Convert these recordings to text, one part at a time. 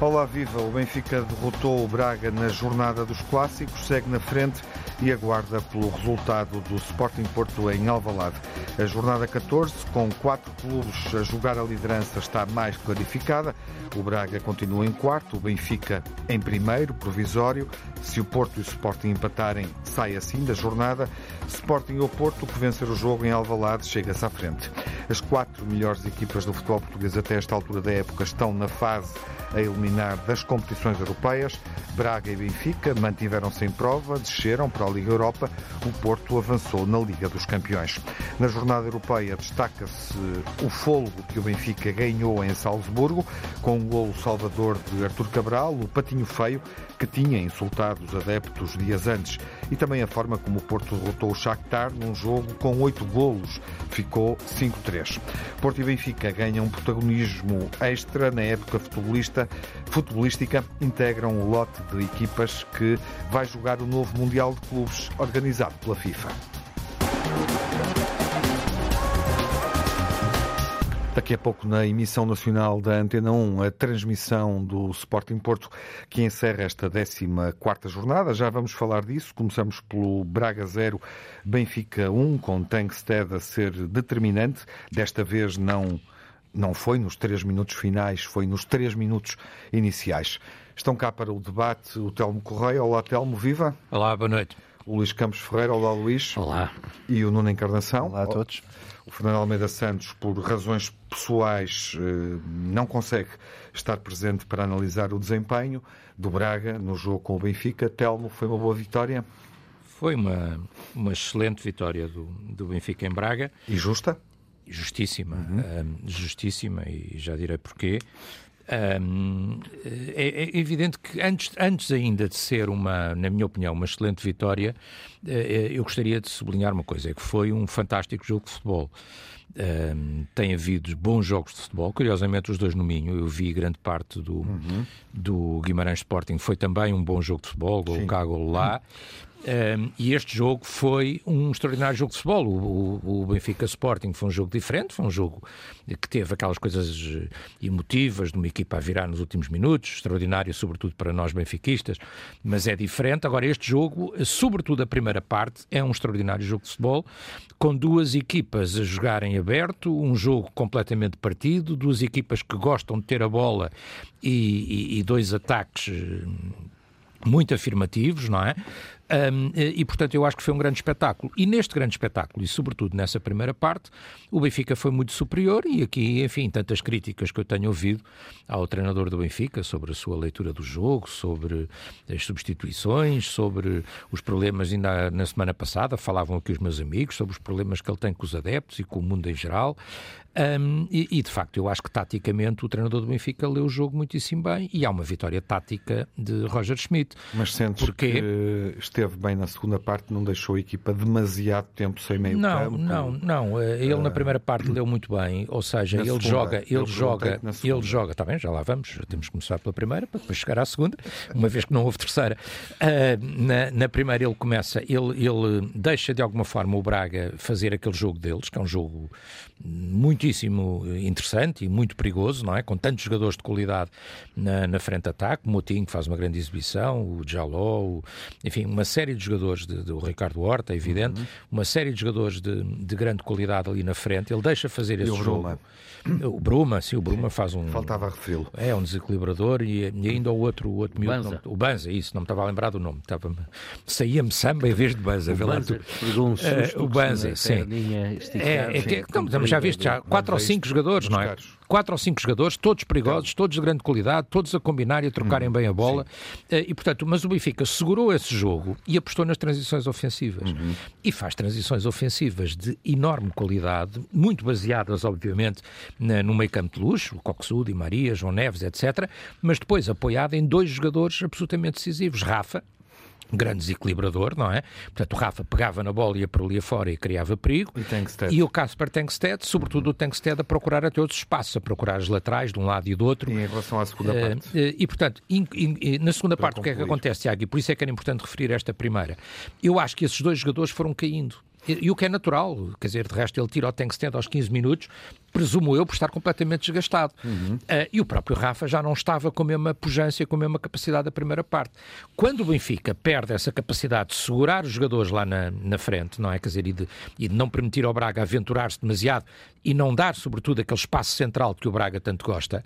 Olá, viva! O Benfica derrotou o Braga na jornada dos clássicos, segue na frente e aguarda pelo resultado do Sporting Porto em Alvalade. A jornada 14, com quatro clubes a jogar a liderança, está mais clarificada. O Braga continua em quarto, o Benfica em primeiro, provisório. Se o Porto e o Sporting empatarem, sai assim da jornada. Sporting ou Porto, que vencer o jogo em Alvalade, chega-se à frente. As quatro melhores equipas do futebol português até esta altura da época estão na fase a eliminar das competições europeias. Braga e Benfica mantiveram-se em prova, desceram para a Liga Europa. O Porto avançou na Liga dos Campeões. Na jornada europeia destaca-se o folgo que o Benfica ganhou em Salzburgo, com o golo salvador de Artur Cabral, o patinho feio que tinha insultado os adeptos dias antes, e também a forma como o Porto derrotou o Shakhtar num jogo com oito golos. Ficou 5-3. Porto e Benfica ganham um protagonismo extra na época futebolista, futebolística, integram o lote de equipas que vai jogar o novo Mundial de Clubes organizado pela FIFA. Daqui a pouco, na emissão nacional da Antena 1, a transmissão do Sporting Porto, que encerra esta 14 jornada. Já vamos falar disso. Começamos pelo Braga 0, Benfica 1, com Tankstead a ser determinante. Desta vez não, não foi nos três minutos finais, foi nos três minutos iniciais. Estão cá para o debate o Telmo Correia. Olá, Telmo, viva. Olá, boa noite. O Luís Campos Ferreira. Olá, Luís. Olá. E o Nuno Encarnação. Olá a todos. O Fernando Almeida Santos, por razões pessoais, não consegue estar presente para analisar o desempenho do Braga no jogo com o Benfica. Telmo, foi uma boa vitória? Foi uma, uma excelente vitória do, do Benfica em Braga. E justa? Justíssima, uhum. um, justíssima, e já direi porquê. Um, é, é, evidente que antes, antes ainda de ser uma, na minha opinião, uma excelente vitória, eu gostaria de sublinhar uma coisa, é que foi um fantástico jogo de futebol. Um, tem havido bons jogos de futebol, curiosamente os dois no Minho, eu vi grande parte do, uhum. do Guimarães Sporting, foi também um bom jogo de futebol, gol cá, gol lá, um, e este jogo foi um extraordinário jogo de futebol. O, o, o, Benfica Sporting foi um jogo diferente, foi um jogo que teve aquelas coisas eh, emotivas de uma equipa a virar nos últimos minutos, extraordinário, sobretudo para nós benfiquistas, mas é diferente. Agora, este jogo, sobretudo a primeira parte, é um extraordinário jogo de futebol, com duas equipas a jogarem aberto, um jogo completamente partido, duas equipas que gostam de ter a bola e, e, e dois ataques eh, muito afirmativos, não é? Um, e, portanto, eu acho que foi um grande espetáculo. E neste grande espetáculo, e sobretudo nessa primeira parte, o Benfica foi muito superior. E aqui, enfim, tantas críticas que eu tenho ouvido ao treinador do Benfica sobre a sua leitura do jogo, sobre as substituições, sobre os problemas. Ainda na semana passada falavam aqui os meus amigos sobre os problemas que ele tem com os adeptos e com o mundo em geral. Um, e, e, de facto, eu acho que taticamente o treinador do Benfica leu o jogo muitíssimo bem e há uma vitória tática de Roger Schmidt. Mas sentes porque... que esteve bem na segunda parte, não deixou a equipa demasiado tempo sem meio não, campo? Não, não, eh, ele na primeira parte leu muito bem, ou seja, ele segunda, joga, ele joga, ele joga, está bem, já lá vamos, já temos que começar pela primeira para depois chegar à segunda, uma vez que não houve terceira. Uh, na, na, primeira ele começa, ele, ele deixa de alguma forma o Braga fazer aquele jogo deles, que é um jogo muitíssimo interessante e muito perigoso, não é? Com tantos jogadores de qualidade na, na frente de ataque, o Motinho que faz uma grande exibição, o Jaló, o, enfim, uma série de jogadores, de, de, o Ricardo Horta, é evidente, uhum. uma série de jogadores de, de, grande qualidade ali na frente, ele deixa fazer esse jogo. Bruma. O Bruma, sim, o Bruma faz um... Faltava referi-lo. É, um desequilibrador e, e, ainda o outro, o outro miúdo, Banza. Não, o Banza, isso, não me estava a lembrar do nome, estava saía-me samba em vez de Banza. O Banza, um uh, o Banza, sim. É, é que, não, já viste, já quatro ou cinco jogadores, não é? Quatro ou cinco jogadores, todos perigosos, todos de grande qualidade, todos a combinar e a trocarem hum, bem a bola. Sim. Eh, e, portanto, mas o Benfica segurou esse jogo e apostou nas transições ofensivas. Uhum. E faz transições ofensivas de enorme qualidade, muito baseadas, obviamente, na, no meio campo de luxo, o Coxudo e Maria, João Neves, etc., mas depois apoiada em dois jogadores absolutamente decisivos. Rafa, grande desequilibrador, não é? Portanto, o Rafa pegava na bola, ia para ali afora e criava perigo. E, e o Casper Tankstead, sobretudo o Tankstead, a procurar até outros espaços, a procurar as laterais de um lado e do outro. E em relação à segunda uh, parte? Uh, e, portanto, in, in, na segunda para parte, concluir. o que é que acontece, Tiago? E por isso é que era importante referir esta primeira. Eu acho que esses dois jogadores foram caindo. E, e o que é natural, quer dizer, de resto ele tira o Tankstead aos 15 minutos, presumo eu, por estar completamente desgastado. Uhum. Uh, e o próprio Rafa já não estava com a mesma pujança, com a mesma capacidade da primeira parte. Quando o Benfica perde essa capacidade de segurar os jogadores lá na, na frente, não é? Quer dizer, e de, e de não permitir ao Braga aventurar-se demasiado e não dar, sobretudo, aquele espaço central que o Braga tanto gosta,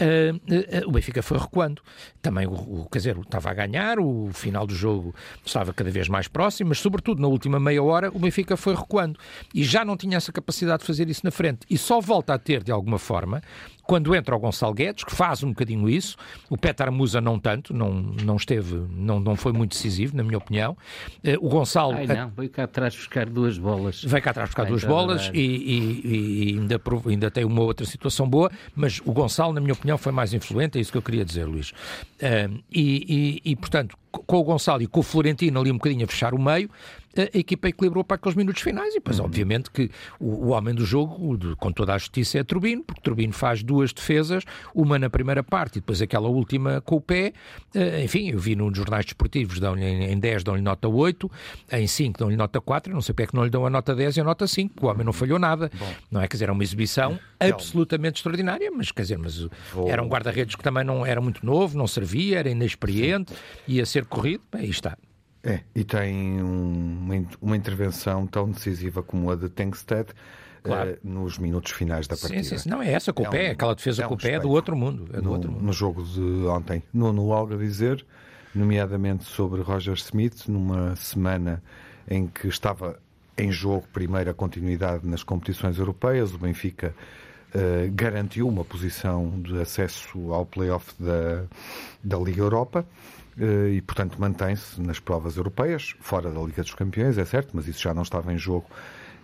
uh, uh, o Benfica foi recuando. Também, o, o, quer dizer, estava a ganhar, o final do jogo estava cada vez mais próximo, mas, sobretudo, na última meia hora, o Benfica foi recuando. E já não tinha essa capacidade de fazer isso na frente. E só volta a ter, de alguma forma, quando entra o Gonçalo Guedes, que faz um bocadinho isso, o Petar Musa não tanto, não, não esteve, não, não foi muito decisivo, na minha opinião. Uh, o Gonçalo... Ai não, veio cá atrás buscar duas bolas. Veio cá atrás buscar Ai, duas bolas e, e, e, ainda, ainda tem uma outra situação boa, mas o Gonçalo, na minha opinião, foi mais influente, é isso que eu queria dizer, Luís. Uh, e, e, portanto, com o Gonçalo e com o Florentino ali um bocadinho a fechar o meio, a equipa equilibrou para aqueles minutos finais e depois, uhum. obviamente, que o, o, homem do jogo, de, com toda a justiça, é Turbino, porque Turbino faz duas defesas, uma na primeira parte e depois aquela última com o pé. Uh, enfim, eu vi nos jornais desportivos, dão-lhe em 10 dão-lhe nota 8, em 5 dão-lhe nota 4, não sei porque é que não lhe dão a nota 10 e a nota 5, o homem não falhou nada. Bom. Não é? Quer dizer, é uma exibição absolutamente extraordinária, mas quer dizer, mas Vou... era um guarda-redes que também não era muito novo, não servia, era inexperiente, ia ser corrido, aí está. É, e tem um, uma intervenção tão decisiva como a de Tankstead claro. uh, nos minutos finais da partida. Sim, sim, não é essa com o é pé, um, aquela defesa é com o pé é do outro mundo. É do no, outro mundo. no jogo de ontem, no, algo a dizer, nomeadamente sobre Roger Smith, numa semana em que estava em jogo primeiro a continuidade nas competições europeias, o Benfica uh, garantiu uma posição de acesso ao play-off da, da Liga Europa e, portanto, mantém-se nas provas europeias, fora da Liga dos Campeões, é certo, mas isso já não estava em jogo,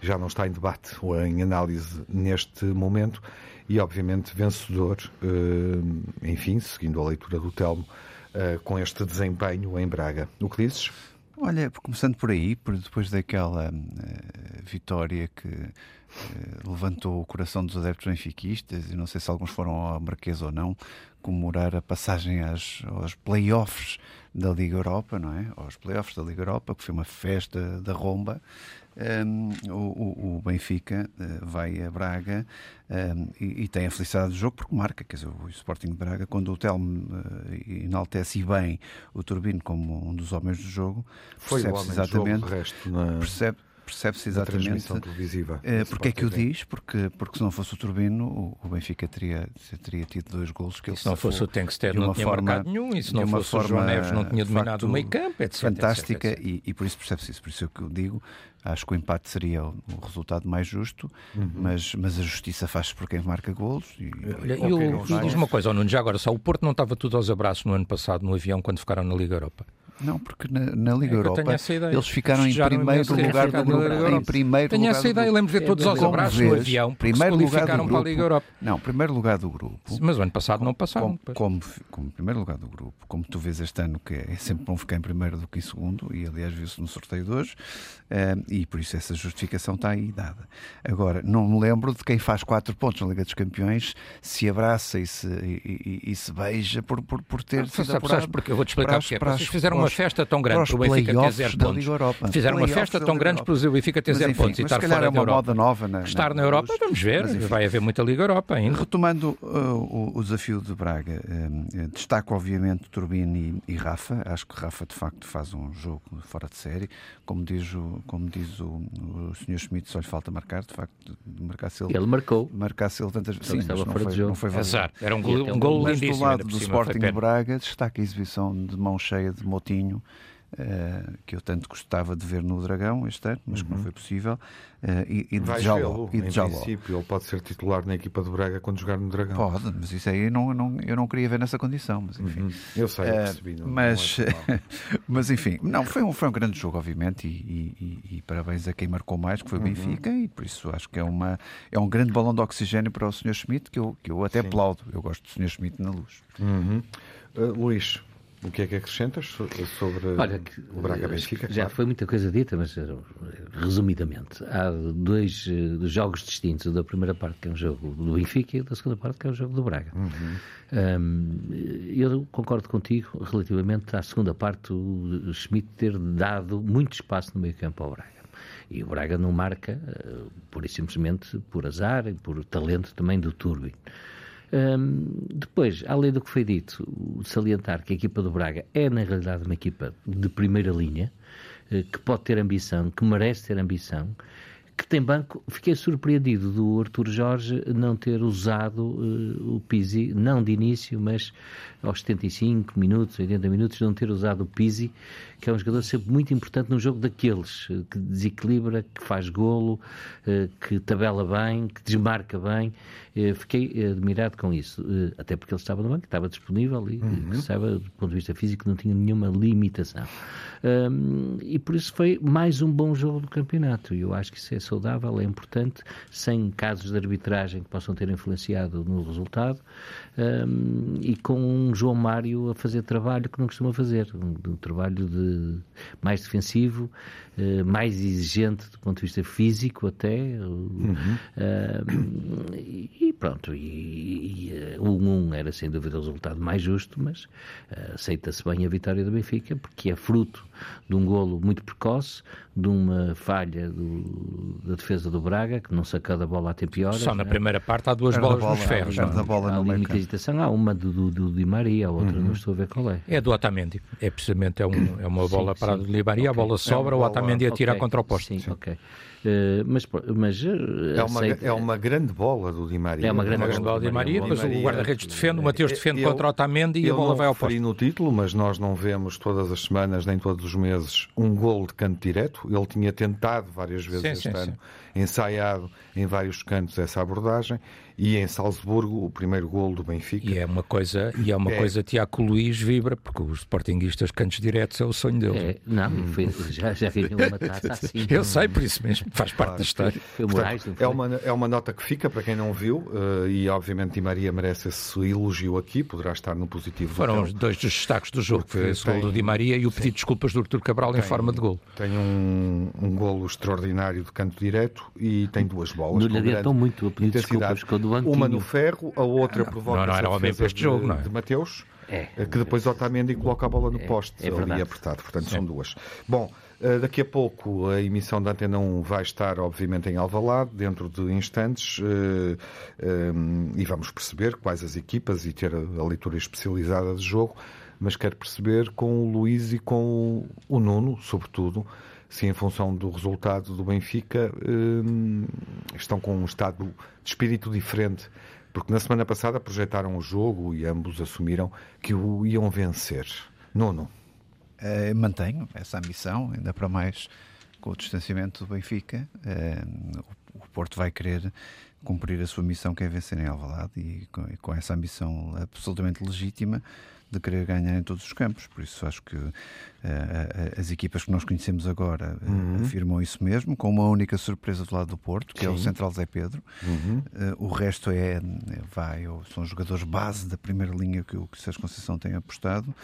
já não está em debate ou em análise neste momento. E, obviamente, vencedor, eh, enfim, seguindo a leitura do Telmo, eh, com este desempenho em Braga. O que dizes? Olha, começando por aí, depois daquela vitória que levantou o coração dos adeptos benfiquistas, e não sei se alguns foram ao Marquês ou não, comemorar a passagem às, aos playoffs da Liga Europa, não é? Aos playoffs da Liga Europa, que foi uma festa da romba. Um, o, o, Benfica uh, vai a Braga um, e, e, tem a felicidade do jogo porque marca, quer dizer, o Sporting de Braga, quando o Telmo uh, enaltece bem o Turbino como um dos homens do jogo, foi o homem exatamente, do jogo, resto na... percebe, percebe-se exatamente uh, porque é que o diz, porque, porque se não fosse o Turbino, o, o Benfica teria, teria tido dois golos que ele Se não fosse o Tankstead não tinha forma, marcado nenhum, e se não fosse o João Neves não tinha dominado o meio campo, etc. Fantástica, etc, etc. E, e, por isso percebe-se isso, por isso é que eu digo, acho que o empate seria o, o resultado mais justo, uhum. mas, mas a justiça faz-se por quem marca golos. E, Olha, e, diz uma coisa, oh, Nuno, já agora só, o Porto não estava tudo aos abraços no ano passado no avião quando ficaram na Liga Europa? Não, porque na, na Liga é Europa eles ficaram em primeiro lugar do grupo. Em primeiro tenho essa ideia, lembro de ver todos aos abraços no avião, primeiro lugar do grupo, para a Liga Europa. Não, primeiro lugar do grupo. Mas o ano passado não passaram. Como, como, como, primeiro lugar do grupo, como tu vês este ano, que é sempre bom ficar em primeiro do que em segundo, e aliás viu-se no sorteio de hoje, uh, e por isso essa justificação está aí dada. Agora, não me lembro de quem faz quatro pontos na Liga dos Campeões se abraça e se, e, e, e se beija por, por, por ter não, sido apurado. Porque eu vou-te explicar porque é. Vocês fizeram uma festa tão grande para o Benfica ter zero pontos. Fizeram uma festa tão grande para o Benfica ter zero pontos e estar fora é da Europa. Nova na, estar na Europa, vamos ver, mas, vai haver muita Liga Europa ainda. Retomando uh, o, o, desafio de Braga, uh, destaco obviamente Turbino e, e, Rafa. Acho que Rafa de facto faz um jogo fora de série. Como diz o, como diz o, o Sr. Schmidt, só lhe falta marcar, de facto, marcasse ele. Ele marcou. Marcasse ele tantas vezes. Sim, estava fora de jogo. Não foi Azar. Era um gol, um gol lindíssimo. do lado do Sporting de Braga, destaca a exibição de mão cheia de Motinho Uh, que eu tanto gostava de ver no Dragão este ano, mas uhum. que não uhum. foi possível, uh, e, e de Jaló. E de Jaló. princípio, ele pode ser titular na equipa do Braga quando jogar no Dragão. Pode, mas isso aí eu não, não, eu não queria ver nessa condição, mas enfim. Uhum. Eu sei, eu eh, percebi. Não, mas, não é mas enfim, não, foi um, foi um grande jogo, obviamente, e, e, e parabéns a quem marcou mais, que foi o uhum. Benfica, e por isso acho que é, uma, é um grande balão de oxigênio para o Sr. Schmidt, que eu, que eu até Sim. aplaudo. Eu gosto do Sr. Schmidt na luz. Uhum. Uh, Luís, O que é que acrescentas sobre Olha, o Braga Benfica? Já claro. foi muita coisa dita, mas eh, resumidamente, há dois uh, jogos distintos. O da primeira parte, que é um jogo do Benfica, e o da segunda parte, que é um jogo do Braga. Uhum. Um, eu concordo contigo relativamente à segunda parte, o Schmidt ter dado muito espaço no meio campo ao Braga. E o Braga não marca, uh, pura e simplesmente por azar e por talento também do Turbin. Um, depois, além do que foi dito, salientar que a equipa do Braga é, na realidade, uma equipa de primeira linha, uh, que pode ter ambição, que merece ter ambição, que tem banco. Fiquei surpreendido do Artur Jorge não ter usado uh, o Pizzi, não de início, mas aos 75 minutos, 80 minutos, não ter usado o Pizzi, que é um jogador sempre muito importante num jogo daqueles, uh, que desequilibra, que faz golo, uh, que tabela bem, que desmarca bem. fiquei admirado com isso, até porque ele estava no banco, estava disponível e, uhum. sabe, do ponto de vista físico, não tinha nenhuma limitação. E por isso foi mais um bom jogo do campeonato. E eu acho que isso é saudável, é importante, sem casos de arbitragem que possam ter influenciado no resultado. Um, e com um João Mário a fazer trabalho que não costuma fazer, um, um trabalho de mais defensivo, uh, mais exigente do ponto de vista físico até. Uhum. Uh, e, pronto, e, o 1 era sem dúvida o resultado mais justo, mas uh, aceita-se bem a vitória do Benfica, porque é fruto de um golo muito precoce, de uma falha do, da defesa do Braga, que não sacou da bola a tempo horas. Só na é? primeira parte há duas bolas bola, nos ferros. Há, bola há ali muita hesitação. Há uma do, do, do Di Maria, a outra uhum. não estou a ver qual é. É do Otamendi. É precisamente é, um, é uma bola sim, para sim. do Di Maria, okay. a bola sobra, é o Otamendi atira okay. contra o poste. Sim, ok. Uh, mas, mas uh, é, uma, é uma grande bola do Di Maria. É uma grande, uma grande bola do Di Maria, depois o guarda-redes defende, o Mateus defende eu, contra o Otamendi e a bola vai ao poste. no título, mas nós não vemos todas as semanas, nem todos os meses, um gol de canto direto. Ele tinha tentado várias vezes sim, este sim, ano, sim. ensaiado em vários cantos essa abordagem e em Salzburgo o primeiro gol do Benfica. E é uma coisa, e é uma é. coisa Tiago Luís vibra, porque os sportinguistas cantos diretos é o sonho dele. É, não, foi, já, já ganhou uma taça assim. Eu sei, por isso mesmo, faz parte claro. da história. Foi Moraes, Portanto, é, uma, é uma nota que fica para quem não viu, uh, e obviamente Di Maria merece esse elogio aqui, poderá estar no positivo. Foram os dois dos destaques do jogo, foi esse tem... gol do Di Maria e o pedido de desculpas do Artur Cabral tem, em forma de gol. Tem um, um golo extraordinário de canto direto e tem duas bolas. Não lhe adiantou muito a pedir desculpas quando o Uma no ferro, a outra provoca não, não era homem para este jogo, de, não é? de Mateus, é. Eh, que depois Otamendi coloca a bola no é, poste é ali apertado. Portanto, são duas. Bom, eh, daqui a pouco a emissão da Antena 1 vai estar, obviamente, em Alvalade, dentro de instantes, eh, e vamos perceber quais as equipas e ter a leitura especializada de jogo, mas quero perceber com o Luís e com o Nuno, sobretudo, se em função do resultado do Benfica estão com um estado de espírito diferente porque na semana passada projetaram o jogo e ambos assumiram que o iam vencer. Nono. Uh, mantenho essa ambição, ainda para mais com o distanciamento do Benfica. Uh, o Porto vai querer cumprir a sua missão, que é vencer em Alvalade, e com, e com essa ambição absolutamente legítima de querer ganhar em todos os campos. Por isso acho que uh, as equipas que nós conhecemos agora uh, uhum. afirmam isso mesmo, com uma única surpresa do lado do Porto, que Sim. é o Central Zé Pedro. Uhum. Uh, o resto é, vai, são jogadores base da primeira linha que o Sérgio Conceição tem apostado.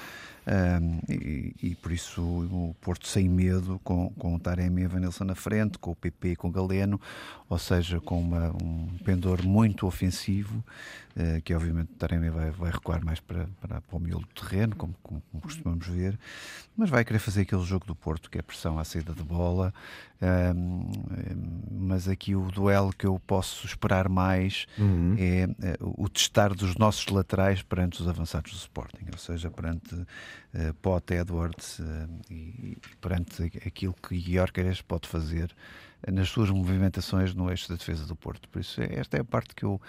Um, e, e, por isso o Porto sem medo, com, com o Taremi e a Vanilson na frente, com o PP e com o Galeno, ou seja, com uma, um pendor muito ofensivo, uh, que obviamente o Taremi vai, vai recuar mais para, para, para o miolo do terreno, como, como, como, costumamos ver, mas vai querer fazer aquele jogo do Porto, que é pressão à saída de bola. Um, mas aqui o duelo que eu posso esperar mais uhum. é, é o testar dos nossos laterais perante os avançados do Sporting, ou seja, perante uh, Pote Edwards uh, e, perante aquilo que Guiorqueres pode fazer nas suas movimentações no eixo da defesa do Porto. Por isso, esta é a parte que eu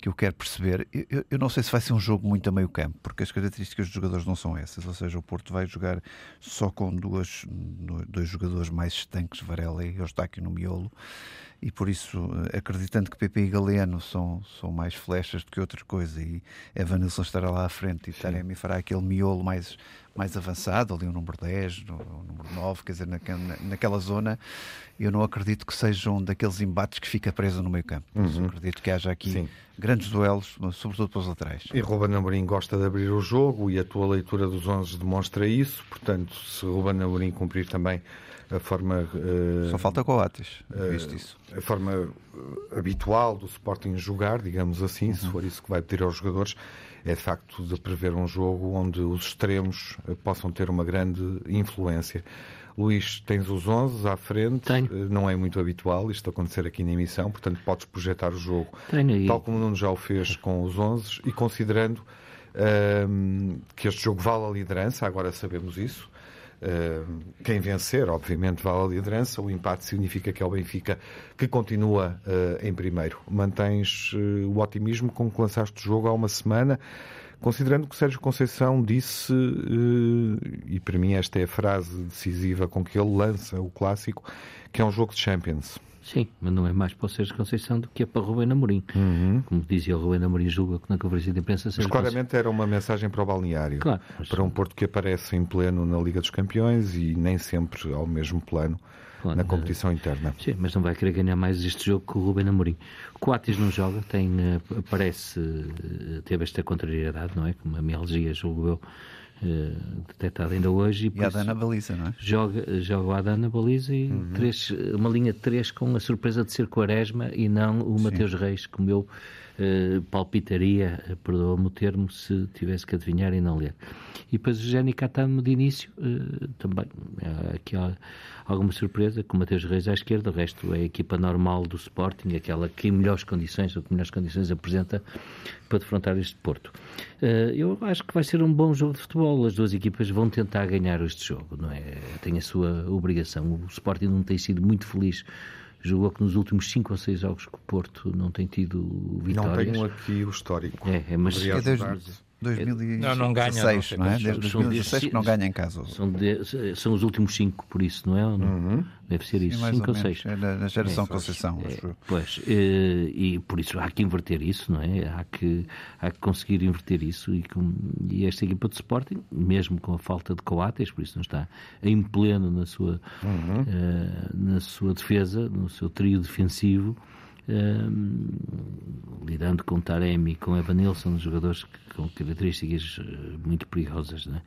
que eu quero perceber. Eu, eu, não sei se vai ser um jogo muito a meio campo, porque as características dos jogadores não são essas. Ou seja, o Porto vai jogar só com duas, dois jogadores mais estanques, Varela e Eustáquio no miolo. e por isso, eh, acreditando que PP e Galeno são, são mais flechas do que outra coisa e Evanilson estará lá à frente e Taremi fará aquele miolo mais, mais avançado, ali o número 10, o número 9, quer dizer, naquela, naquela zona, eu não acredito que sejam daqueles embates que fica preso no meio campo. Uhum. Acredito que haja aqui Sim. Grandes duelos, sobretudo para os laterais. E Ruben Amorim gosta de abrir o jogo e a tua leitura dos 11 demonstra isso, portanto, se Ruben Amorim cumprir também a forma. Uh, Só falta Coates, uh, visto isso. A forma habitual do Sporting jogar, digamos assim, uhum. se for isso que vai pedir aos jogadores, é de facto de prever um jogo onde os extremos eh, possam ter uma grande influência. Luís, tens os 11 à frente, Tenho. não é muito habitual isto acontecer aqui na emissão, portanto podes projetar o jogo Tenho tal como o Nuno já o fez com os 11 e considerando ehm, que este jogo vale a liderança, agora sabemos isso, quem vencer, obviamente, vale a liderança. O empate significa que é o Benfica que continua uh, em primeiro. Mantens uh, o otimismo com que lançaste o jogo há uma semana, considerando que Sérgio Conceição disse, uh, e para mim esta é a frase decisiva com que ele lança o clássico, que é um jogo de Champions. Sim, mas não é mais para o Sérgio Conceição do que é para o Rubén Amorim. Uhum. Como dizia o Rubén Amorim, julga que na conferência de imprensa... Mas claramente era uma mensagem para o balneário. Claro. Para um Porto que aparece em pleno na Liga dos Campeões e nem sempre ao mesmo plano claro. na competição interna. Sim, mas não vai querer ganhar mais este jogo que o Rubén Amorim. O Coates não joga, tem, eh, parece, eh, teve esta contrariedade, não é? Como a mialgia, julgo eu, uh, detectado ainda hoje. E, e a Dana Baliza, não é? Joga, joga a Dana Baliza e uhum. três, uma linha de três com a surpresa de ser Quaresma e não o Mateus Reis, como eu uh, palpitaria, uh, perdoa-me o termo, se tivesse que adivinhar e não ler. E depois o Jenny Catano de início, uh, também, aqui há alguma surpresa, com o Mateus Reis à esquerda, o resto é a equipa normal do Sporting, aquela que em melhores condições, ou que melhores condições apresenta para defrontar este Porto. Eu acho que vai ser um bom jogo de futebol, as duas equipas vão tentar ganhar este jogo, não é? Tem a sua obrigação. O Sporting não tem sido muito feliz Jogou que nos últimos 5 ou 6 jogos que o Porto não tem tido vitórias. Não tenho aqui o histórico. É, é mas é 2016, não, não ganha, não, não é? Desde 2016 que não ganha em casa. São, de, são os últimos 5, por isso, não é? Uhum. Deve ser isso, 5 ou 6. É na geração é, Conceição, é, Pois, e, eh, e, por isso há que inverter isso, não é? Há que, há que conseguir inverter isso e, com, e esta equipa de Sporting, mesmo com a falta de Coates, por isso não está em pleno na sua, uhum. uh, na sua defesa, no seu trio defensivo, lidando com Taremi, com Evanilson, jogadores com características eh, muito perigosas, né?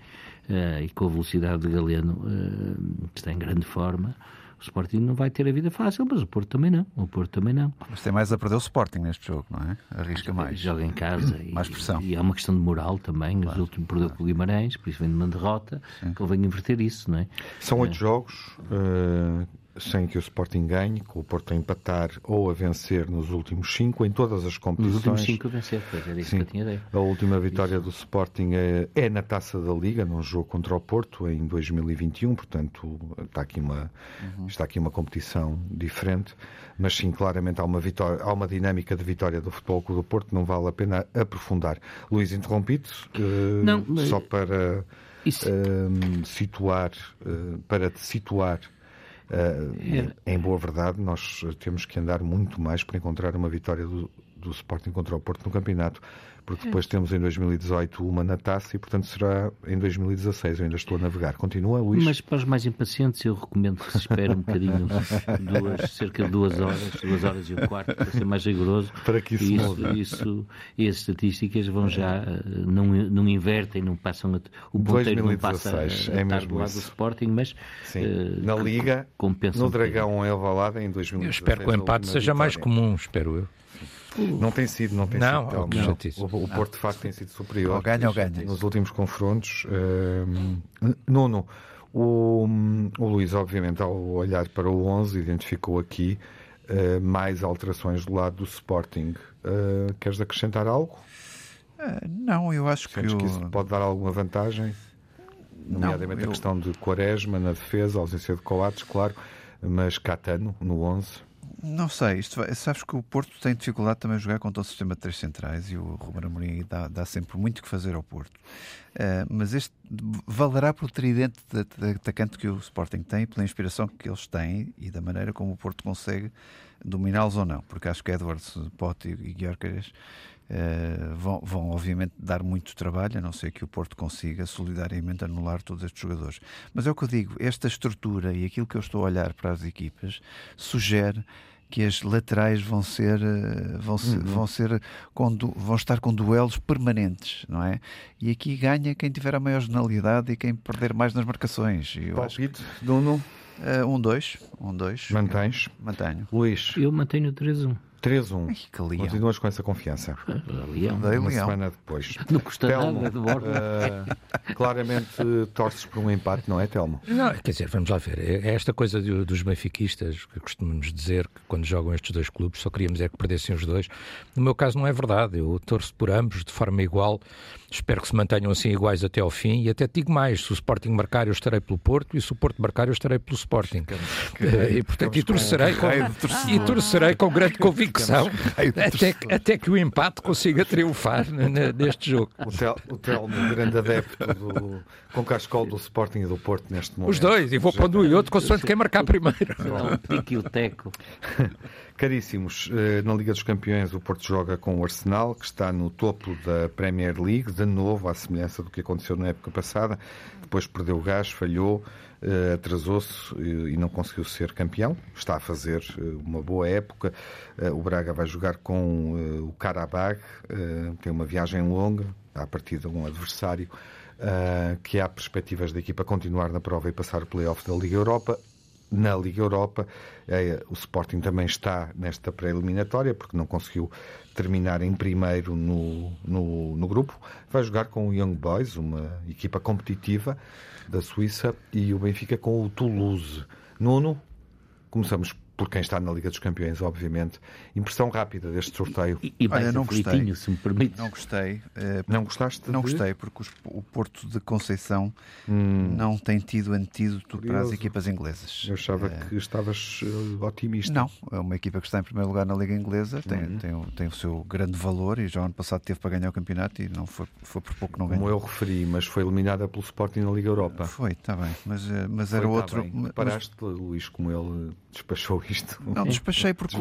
Uh, e com a velocidade de Galeno, uh, que está em grande forma. O Sporting não vai ter a vida fácil, mas o Porto também não. O Porto também não. Mas tem mais a perder o Sporting neste jogo, não é? Arrisca mais. Joga em casa. mais e, pressão. E é uma questão de moral também. Claro, o último perdeu claro. com o Guimarães, por isso vem de uma derrota. Sim. Convém inverter isso, não é? São oito é. jogos. Uh, sem que o Sporting ganhe, com o Porto a empatar ou a vencer nos últimos cinco, em todas as competições. Nos últimos cinco a vencer, era isso Sim, que eu tinha ideia. A última vitória isso. do Sporting é, é, na Taça da Liga, num jogo contra o Porto, em 2021, portanto está aqui uma, uhum. está aqui uma competição diferente, mas sim, claramente há uma, vitória, há uma dinâmica de vitória do Futebol Clube do Porto, não vale a pena aprofundar. Luís, interrompido, uh, não, mas... só para... Uh, situar, uh, para te situar Uh, é. Em boa verdade, nós temos que andar muito mais para encontrar uma vitória do, do Sporting contra o Porto no campeonato porque depois temos em 2018 uma na taça e, portanto, será em 2016. Eu ainda estou a navegar. Continua, Luís? Mas para os mais impacientes, eu recomendo que se espere um bocadinho, duas, cerca de duas horas, duas horas e um quarto, para ser mais rigoroso. Para que isso e isso, isso E as estatísticas vão já, eh, não, não invertem, não passam, a, o ponteiro não passa a, a é estar do lado isso. do Sporting, mas Sim. Uh, na Liga, no Dragão em Alvalade, em 2016. Eu espero que o empate seja mais comum, espero eu. Não tem sido, não tem não, sido. Não, o, o, Porto, de facto, tem sido superior. Ou ganha ou ganha. Nos últimos confrontos. Uh, Nuno, o, o Luís, obviamente, ao olhar para o 11, identificou aqui uh, mais alterações do lado do Sporting. Uh, queres acrescentar algo? Uh, não, eu acho Sentes que, que isso pode dar alguma vantagem? Nomeadamente não, eu... a questão de Quaresma na defesa, a ausência de Coates, claro, mas Catano no 11. Não sei, isto sabes que o Porto tem dificuldade também a jogar todo o sistema de três centrais e o Ruben Amorim dá, dá sempre muito que fazer ao Porto. Uh, mas este valerá pelo tridente de, de atacante que o Sporting tem, pela inspiração que eles têm e da maneira como o Porto consegue dominá-los ou não, porque acho que Edwards, Pote e Guiorcares Uh, vão, vão, obviamente dar muito trabalho, a não ser que o Porto consiga solidariamente anular todos estes jogadores. Mas é o que eu digo, esta estrutura e aquilo que eu estou a olhar para as equipas sugere que as laterais vão ser eh, vão, ser, uhum. vão ser com, vão estar com duelos permanentes, não é? E aqui ganha quem tiver a maior jornalidade e quem perder mais nas marcações. Palpite, acho... Nuno? Uh, um, dois. Um, dois. Mantens? Mantenho. Luís? Eu mantenho 3-1. 3-1. Continuas com essa confiança. Leão. Uma semana depois. Não custa Telmo, nada de bordo. Uh, claramente torces por um empate, não é, Telmo? Não, quer dizer, vamos lá ver. É, é esta coisa dos benfiquistas que costumamos dizer que quando jogam estes dois clubes só queríamos é que perdessem os dois. No meu caso não é verdade. Eu torço por ambos de forma igual. Espero que se mantenham assim iguais até ao fim e até digo mais, se o Sporting marcar eu estarei pelo Porto e se o Porto marcar eu estarei pelo Sporting. Uh, e portanto, e torcerei, com, e torcerei com grande convicção até, que, até que o empate consiga triunfar neste jogo. O, tel, o Telmo, grande adepto do, com Cascol do Sporting e do Porto neste momento. Os dois, e vou para um e outro, consoante quem marcar primeiro. Não, pique o teco. Caríssimos, eh, na Liga dos Campeões o Porto joga com o Arsenal, que está no topo da Premier League, de novo, à semelhança do que aconteceu na época passada. Depois perdeu o gás, falhou, eh, atrasou-se e não conseguiu ser campeão. Está a fazer eh, uma boa época. O Braga vai jogar com o Karabag, tem uma viagem longa, a partir de um adversário. que há perspectivas da equipa continuar na prova e passar o play-off da Liga Europa na Liga Europa. É, o Sporting também está nesta pré-eliminatória, porque não conseguiu terminar em primeiro no, no, no, grupo. Vai jogar com o Young Boys, uma equipa competitiva da Suíça, e o Benfica com o Toulouse. Nuno, começamos por quem está na Liga dos Campeões, obviamente. Impressão rápida deste sorteio. E, e Olha, não gostei. se me permite. Não gostei. Uh, não gostaste? Não de... gostei, porque os, o Porto de Conceição hum. não tem tido antídoto Curioso. para as equipas inglesas. Eu achava uh, que estavas uh, otimista. Não, é uma equipa que está em primeiro lugar na Liga Inglesa, tem, uhum. tem, tem, o seu grande valor e já ano passado teve para ganhar o campeonato e não foi, foi por pouco não ganhou. Como eu referi, mas foi eliminada pelo Sporting na Liga Europa. Foi, está bem, mas, mas era foi, tá outro. Paraste, mas... Luís, como ele despachou isto. Não, despachei porque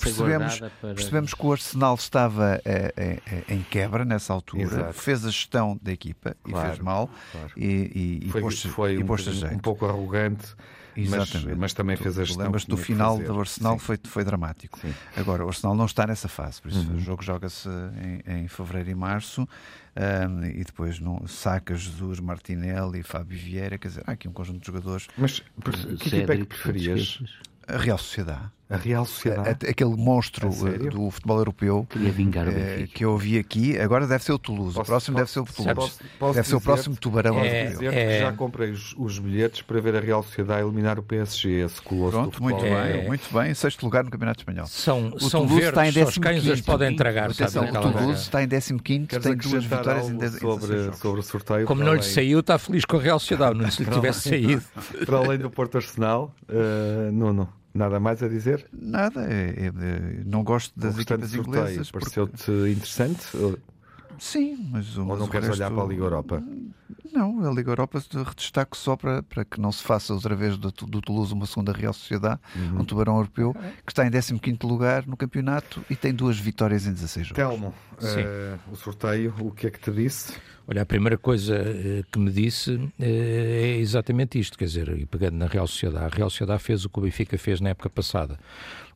percebemos, para... percebemos que o Arsenal estava é, é, em quebra nessa altura, Exato. fez a gestão da equipa claro, e fez mal claro. e, e, foi, pôs, foi e um, um, pouco arrogante. Exatamente. Mas, mas também tu, fez a gestão. Mas do final do Arsenal foi, foi dramático. Sim. Agora, o Arsenal não está nessa fase, por isso uhum. o jogo joga-se em, em fevereiro e março. Um, e depois não, Saca, Jesus, Martinelli, Fábio Vieira, quer dizer, há aqui um conjunto de jogadores. Mas que equipa é que preferias? A Real Sociedade. A Real Sociedade. Aquele monstro do futebol europeu vingar é, que eu ouvi aqui, agora deve ser o Toulouse. Posso, o próximo deve ser o Toulouse. Posso, posso deve ser o próximo tubarão é, europeu. É, já comprei os, os, bilhetes para ver a Real Sociedade eliminar o PSG, esse colosso Pronto, do muito é. bem, muito bem. Em sexto lugar no Campeonato Espanhol. São, o são Toulouse está em 15 quem as podem entregar. Atenção, o Toulouse está em 15 tem duas vitórias em 10 sobre, sobre o sorteio. Como não lhe saiu, está feliz com a Real Sociedade. Não se lhe tivesse saído. Para além do Porto Arsenal, uh, Nuno. Nada mais a dizer? Nada. É, é, não gosto das equipas inglesas. Pareceu-te interessante? Sim, mas Ou não queres resto... olhar para a Liga Europa? Não, a Liga Europa destaco só para, para que não se faça outra vez do, do Toulouse uma segunda Real Sociedade, uhum. um tubarão europeu, que está em 15 lugar no campeonato e tem duas vitórias em 16 jogos. Telmo, uh, o sorteio, o que é que te disse? Olha, a primeira coisa eh, que me disse eh, é exatamente isto, quer dizer, e pegando na Real Sociedade, a Real Sociedade fez o que o Benfica fez na época passada,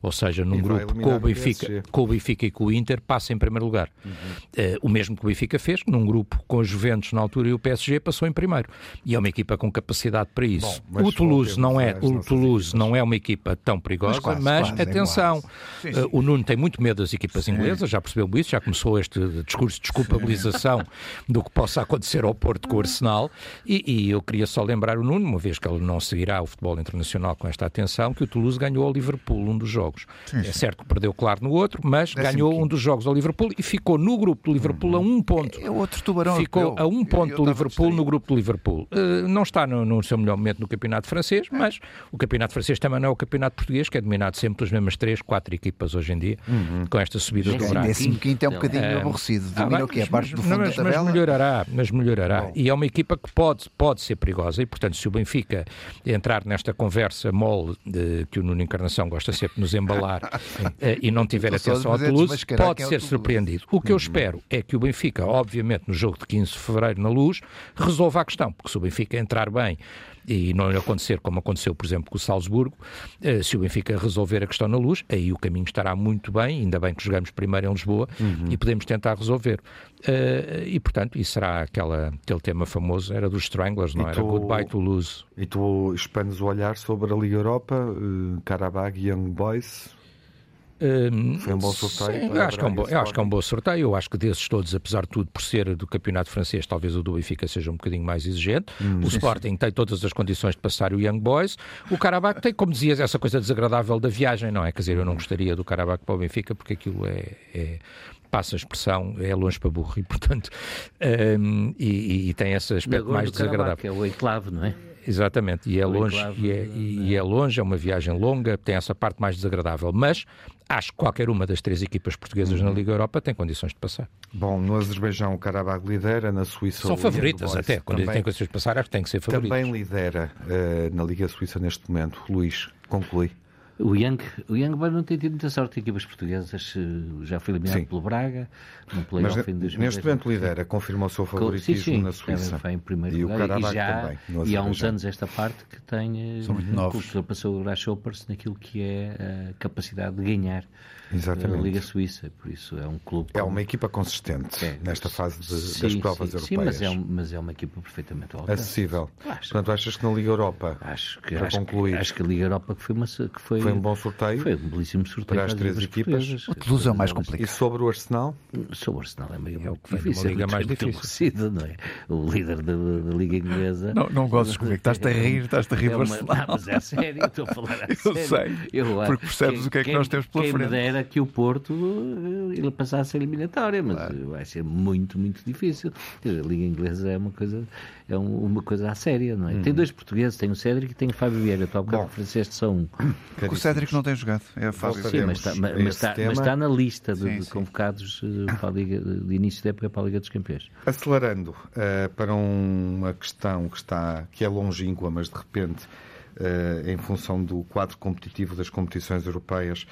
ou seja, num grupo com o, Benfica, com o Benfica e com o Inter, passa em primeiro lugar. Uhum. Uh, o mesmo que o Benfica fez, num grupo com os Juventus na altura e o PSG passou em primeiro. E é uma equipa com capacidade para isso. Bom, o Toulouse não é, o Toulouse não é uma equipa tão perigosa, mas, quase, mas quase, atenção, sim, sim. Uh, o Nuno tem muito medo das equipas sim. inglesas, já percebeu isso, já começou este discurso de desculpabilização do que possa acontecer ao Porto com o Arsenal. E, e, eu queria só lembrar o Nuno, uma vez que ele não seguirá o futebol internacional com esta atenção, que o Toulouse ganhou ao Liverpool um dos jogos. Sim, sim. É certo que perdeu claro no outro, mas Décimo ganhou quinto. um dos jogos ao Liverpool e ficou no grupo do Liverpool uhum. a um ponto. É outro tubarão. Ficou a um ponto eu, eu do Liverpool no grupo do Liverpool. Uh, não está no, no, seu melhor momento no campeonato francês, mas o campeonato francês também não é o campeonato português, que é dominado sempre pelas mesmas três, quatro equipas hoje em dia, uhum. com esta subida do Braga. Décimo quinto é um bocadinho uh, aborrecido. Domina ah, o que é a parte do fundo mas, da tabela. Mas melhorará, mas melhorará. Bom. E é uma equipa que pode, pode ser perigosa e, portanto, se o Benfica entrar nesta conversa mole de, que o Nuno Encarnação gosta sempre de nos embalar uh, e não tiver atenção ao Toulouse, pode ser surpreendido. O que eu uhum. espero é que o Benfica, obviamente, no jogo de 15 de fevereiro na Luz, resolva a questão, porque se o Benfica entrar bem e não acontecer como aconteceu, por exemplo, com o Salzburgo, eh, se o Benfica resolver a questão na luz, aí o caminho estará muito bem, ainda bem que jogamos primeiro em Lisboa uhum. e podemos tentar resolver. Eh, e, portanto, isso será aquela, aquele tema famoso, era dos Stranglers, não e era? Tu, Goodbye to Lose. E tu expandes o olhar sobre a Liga Europa, uh, Karabag Young Boys, foi um bom sorteio. Sim, acho, que é um bom, eu acho que é um bom sorteio. Eu acho que desses todos, apesar de tudo, por ser do campeonato francês, talvez o do Benfica seja um bocadinho mais exigente. Hum, o Sporting sim. tem todas as condições de passar o Young Boys. O Karabakh tem, como dizias, essa coisa desagradável da viagem, não é? Quer dizer, eu não gostaria do Karabakh para o Benfica porque aquilo é, é passa a expressão, é longe para burro e, portanto, um, e, e, tem esse aspecto mais desagradável. é o enclave, não é? Exatamente, e é, longe, e é, e é longe, é uma viagem longa, tem essa parte mais desagradável, mas acho que qualquer uma das três equipas portuguesas uhum. na Liga Europa tem condições de passar. Bom, no Azerbaijão o Karabag lidera, na Suíça São favoritas até, quando também, tem condições de passar acho que tem que ser favoritas. Também lidera uh, na Liga Suíça neste momento, Luís, conclui. O Young, o Young Boy não tem tido muita sorte. Equipas portuguesas já foi eliminado Sim. pelo Braga, no playoff em 2010. Neste momento lidera, confirma o seu favoritismo sim, sim, na Suíça. Foi em primeiro e lugar. O e, já, também, e há uns anos esta parte que tem. São muito novos. Passou o Grasshoppers naquilo que é a capacidade de ganhar Exatamente. a Liga Suíça, por isso é um clube. É uma equipa consistente é, nesta fase de, sim, das provas sim, europeias. Sim, mas é, um, mas é uma equipa perfeitamente acessível. Acho, Portanto, achas que na Liga Europa, acho que, para acho concluir, que, acho que a Liga Europa que foi, uma, que foi, foi um bom sorteio, foi um belíssimo sorteio para as três equipas. O Toulouse é o mais complicado. E sobre o Arsenal? Sobre o Arsenal é meio é o que difícil, uma liga é mais difícil, não é? O líder da, da Liga Inglesa. Não, não gostes comigo, estás-te a rir, estás-te a rir é uma, Arsenal. mas é sério, estou a falar a eu Sei, eu sei, porque percebes o que é que nós temos pela quem frente. Dera que o Porto ele passasse a eliminatória, mas claro. vai ser muito, muito difícil. A Liga Inglesa é uma coisa, é uma coisa à séria, não é? Hum. Tem dois portugueses, tem o Cédric e tem o Fábio Vieira. Estou a bocado francês só um. O Cédric não tem jogado, é o Fábio Sim, mas está, mas, mas, está, mas está, na lista de, sim, de convocados eh, para a Liga, de início da época para a Liga dos Campeões. Acelerando uh, para uma questão que, está, que é longínqua, mas de repente, em função do quadro competitivo das competições europeias,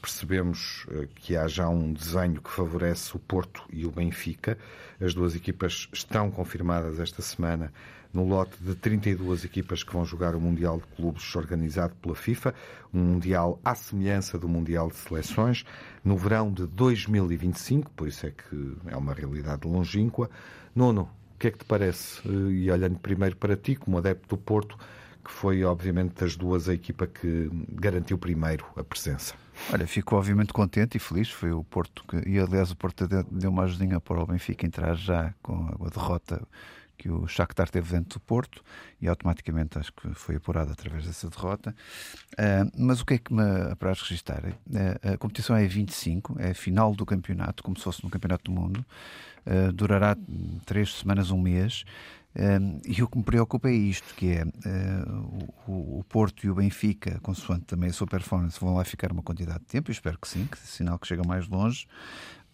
percebemos eh, que há já um desenho que favorece o Porto e o Benfica. As duas equipas estão confirmadas esta semana no lote de 32 equipas que vão jogar o Mundial de Clubes organizado pela FIFA, um Mundial à semelhança do Mundial de Seleções, no verão de 2025, por isso é que é uma realidade longínqua. Nono, o que é que te parece? Eh, e olhando primeiro para ti, como adepto do Porto, que foi, obviamente, das duas a equipa que garantiu primeiro a presença. Olha, fico obviamente contente e feliz. Foi o Porto que, e aliás, o Porto deu uma ajudinha para o Benfica entrar já com a derrota que o Shakhtar teve dentro do Porto e automaticamente acho que foi apurado através dessa derrota. Uh, mas o que é que me apraz registrar? Uh, a competição é 25, é a final do campeonato, como se fosse no Campeonato do Mundo. Uh, durará três semanas, um mês. E o que me preocupa é isto, que é uh, o, o, Porto e o Benfica, consoante também a sua performance, vão lá ficar uma quantidade de tempo, eu espero que sim, que sinal que chega mais longe,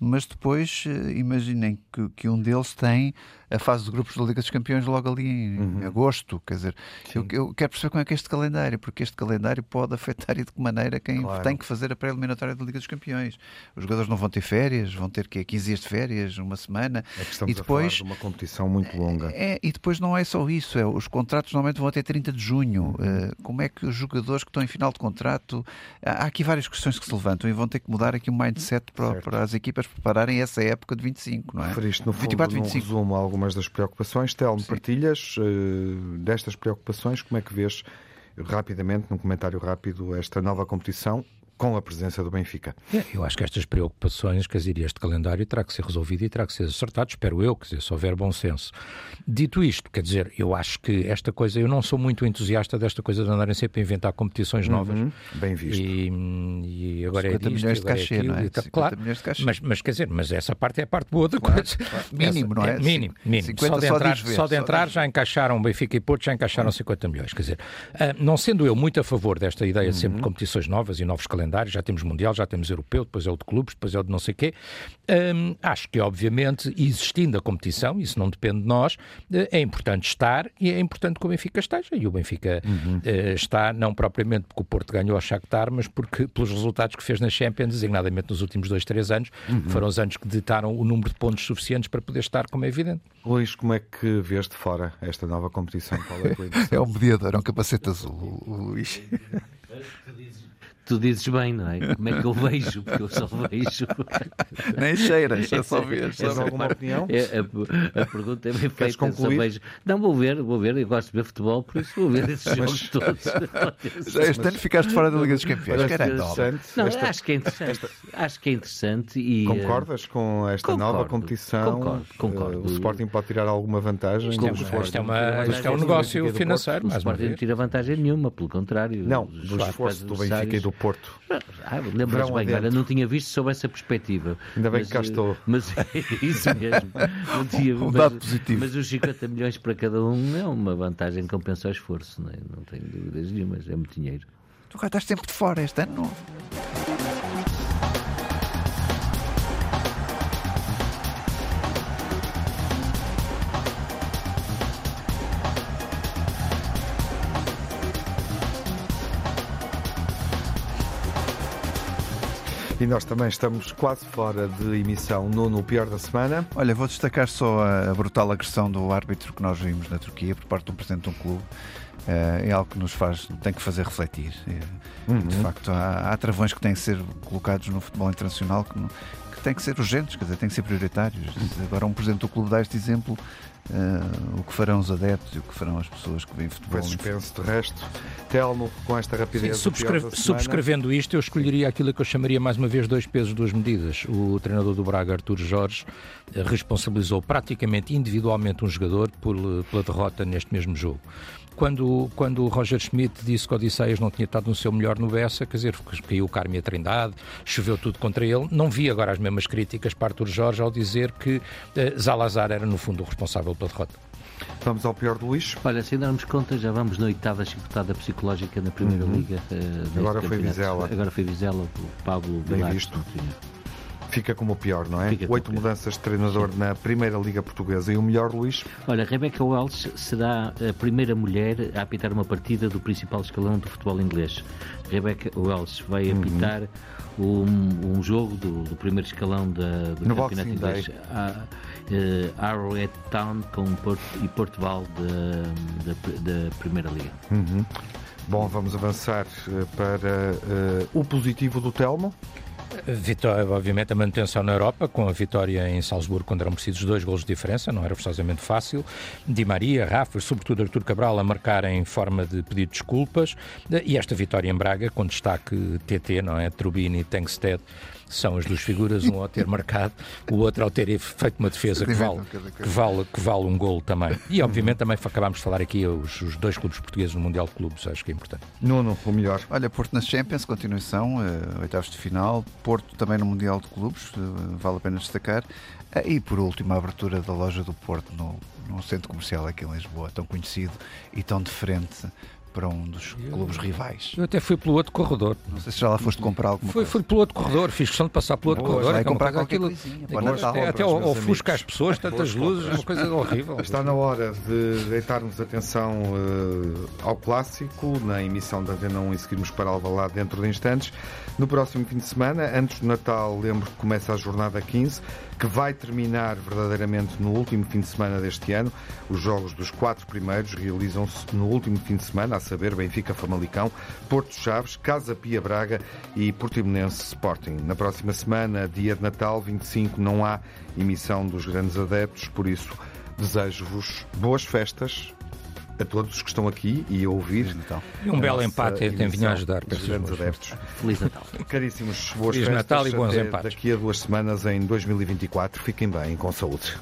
mas depois uh, imaginem que, que, um deles tem a fase de grupos da Liga dos Campeões logo ali em uhum. agosto. Quer dizer, eu, eu, quero perceber como é que é este calendário, porque este calendário pode afetar e de que maneira quem claro. tem que fazer a pré-eliminatória da Liga dos Campeões. Os jogadores não vão ter férias, vão ter que 15 dias de férias, uma semana. É que estamos e depois, a falar de uma competição muito longa. É, e depois não é só isso, é, os contratos normalmente vão até 30 de junho. Uhum. Uh, como é que os jogadores que estão em final de contrato. Há aqui várias questões que se levantam e vão ter que mudar aqui o um mindset para, para, as equipas prepararem essa época de 25, não é? Referiste, no fundo, 24, 25. resumo algumas das preocupações preocupações. Telmo, partilhas uh, destas preocupações? Como é que vês rapidamente, num comentário rápido, esta nova competição com a presença do Benfica. É, eu acho que estas preocupações, quer dizer, este calendário terá que ser resolvido e terá que ser acertado, espero eu, quer dizer, se houver bom senso. Dito isto, quer dizer, eu acho que esta coisa, eu não sou muito entusiasta desta coisa de andarem sempre a inventar competições novas. Uhum, bem visto. E, e agora é disto, milhões agora de cachê, é aquilo, não é? e tal. Claro, mas, mas quer dizer, mas essa parte é a parte boa da Claro, coisa. claro. Mínimo, não é? Mínimo, mínimo. 50 só de entrar, só de só entrar já encaixaram Benfica e Porto, já encaixaram 50 milhões. Quer dizer, ah, não sendo eu muito a favor desta ideia de Uhum. sempre de competições novas e novos calendários, já temos Mundial, já temos Europeu, depois é o de clubes, depois é o de não sei quê, hum, acho que, obviamente, existindo a competição, isso não depende de nós, eh, é importante estar e é importante que o Benfica esteja. E o Benfica eh, está, não propriamente porque o Porto ganhou ao Shakhtar, mas porque pelos resultados que fez na Champions, designadamente nos últimos dois, três anos, foram os anos que ditaram o número de pontos suficientes para poder estar, como é evidente. Luís, como é que vês de fora esta nova competição? Qual é? É um mediador, é um capacete azul, Luís. Tu dizes bem, não é? Como é que eu vejo? Porque eu só vejo. Nem cheiras, é só ver. Tens alguma opinião? É, a, a pergunta é bem feita. Concluir? Só vejo. Não, vou ver, vou ver. Eu gosto de ver futebol, por isso vou ver esses jogos todos. Já este ano ficaste fora da Liga dos Campeões. Parece Caramba. interessante. Não, esta- acho que é interessante. Acho que é interessante e. eh, Concordas com esta concordo, nova competição? concordo, concordo. Eh, O Sporting pode tirar alguma vantagem? Isto é isto é uma- isto é um negócio financeiro, O Sporting não tira vantagem nenhuma, pelo contrário. Não, do quatro esforço do Benfica e do Porto. Ah, lembras Verão bem, olha, não tinha visto sob essa perspectiva. Ainda bem Mas, que cá eh, estou. Mas é isso mesmo. Não tinha, Um mas, dado positivo. mas os 50 milhões para cada um é uma vantagem que compensa o esforço, não, é? não tenho dúvidas nenhumas, é muito dinheiro. Tu cá estás sempre de fora, este ano não. E nós também estamos quase fora de emissão no, no pior da semana. Olha, vou destacar só a, brutal agressão do árbitro que nós vimos na Turquia por parte de um presidente de um clube. Eh, é algo que nos faz, tem que fazer refletir. Eh, De facto, há, há travões que têm que ser colocados no futebol internacional que, não- que têm que ser urgentes, quer dizer, têm que ser prioritários. Agora, um presidente do clube dá este exemplo. eh, o que farão os adeptos e o que farão as pessoas que veem futebol. Foi suspenso de resto. Telmo, com esta Sim, rapidez. do subscre- pior da semana. subscrevendo isto, eu escolheria aquilo que eu chamaria mais uma vez dois pesos, duas medidas. O treinador do Braga, Artur Jorge, responsabilizou praticamente individualmente um jogador por, eh, pela derrota neste mesmo jogo. Quando, quando o Roger Schmidt disse que o Odisseias não tinha estado no seu melhor no Bessa, quer dizer, caiu o Carme a Trindade, choveu tudo contra ele, não vi agora as mesmas críticas para Artur Jorge ao dizer que eh, Zalazar era no fundo o responsável pela derrota. Vamos ao pior do Luís. Olha, sem darmos conta, já vamos na oitava chicotada psicológica na Primeira Liga. eh, neste Agora foi campeonato. Vizela. Agora foi Vizela, o Pablo Bem Vilar. visto. Fica como o pior, não é? Fica Oito mudanças de treinador na Primeira Liga Portuguesa. E o melhor, Luís? Olha, Rebecca Wells será a primeira mulher a apitar uma partida do principal escalão do futebol inglês. Rebecca Wells vai Uhum. apitar um, um jogo do, do primeiro escalão da, do No campeonato inglês. A, eh, Arrowhead Town com Porto, e Portugal da, Primeira Liga. Bom, vamos avançar eh, para eh, o positivo do Telmo. Vitória, obviamente, a manutenção na Europa, com a vitória em Salzburgo, quando eram precisos dois golos de diferença, não era forçosamente fácil. Di Maria, Rafa, sobretudo Artur Cabral, a marcar em forma de pedir desculpas. E esta vitória em Braga, com destaque TT, não é? Trubini Tengsted, são as duas figuras, um ao ter marcado, o outro ao ter feito uma defesa que vale, que vale, que vale um golo também. E, obviamente, também acabámos de falar aqui os, os dois clubes portugueses no Mundial de Clubes, acho que é importante. Nuno, o melhor. Olha, Porto nas Champions, continuação, eh, oitavos de final. Porto também no Mundial de Clubes, eh, vale a pena destacar. Eh, e por último, a abertura da loja do Porto no, no centro comercial aqui em Lisboa, tão conhecido e tão de frente para um dos clubes rivais. Eu até fui pelo outro corredor. Não sei se já lá foste comprar alguma Fui, coisa. fui pelo outro corredor, fiz questão de passar pelo outro Boa, corredor. vai é uma comprar qualquer aquilo- coisinha, É para que Natal, até, ofusca as pessoas, tantas luzes, é uma coisa horrível. Está na hora de deitarmos atenção eh, ao clássico na emissão da Antena 1 e seguirmos para Alvalade dentro de instantes. No próximo fim de semana, antes do Natal, lembro que começa a jornada 15, que vai terminar verdadeiramente no último fim de semana deste ano. Os jogos dos quatro primeiros realizam-se no último fim de semana, a saber, Benfica Famalicão, Porto Chaves, Casa Pia Braga e Portimonense Sporting. Na próxima semana, dia de Natal, 25, não há emissão dos grandes adeptos, por isso desejo-vos boas festas a todos os que estão aqui e a ouvir. Natal. E um belo empate tem vindo a ajudar. grandes desculpa. adeptos. Feliz Natal. Caríssimos, boas Feliz festas. Natal e bons empates. Daqui a duas semanas, em 2024. Fiquem bem, com saúde.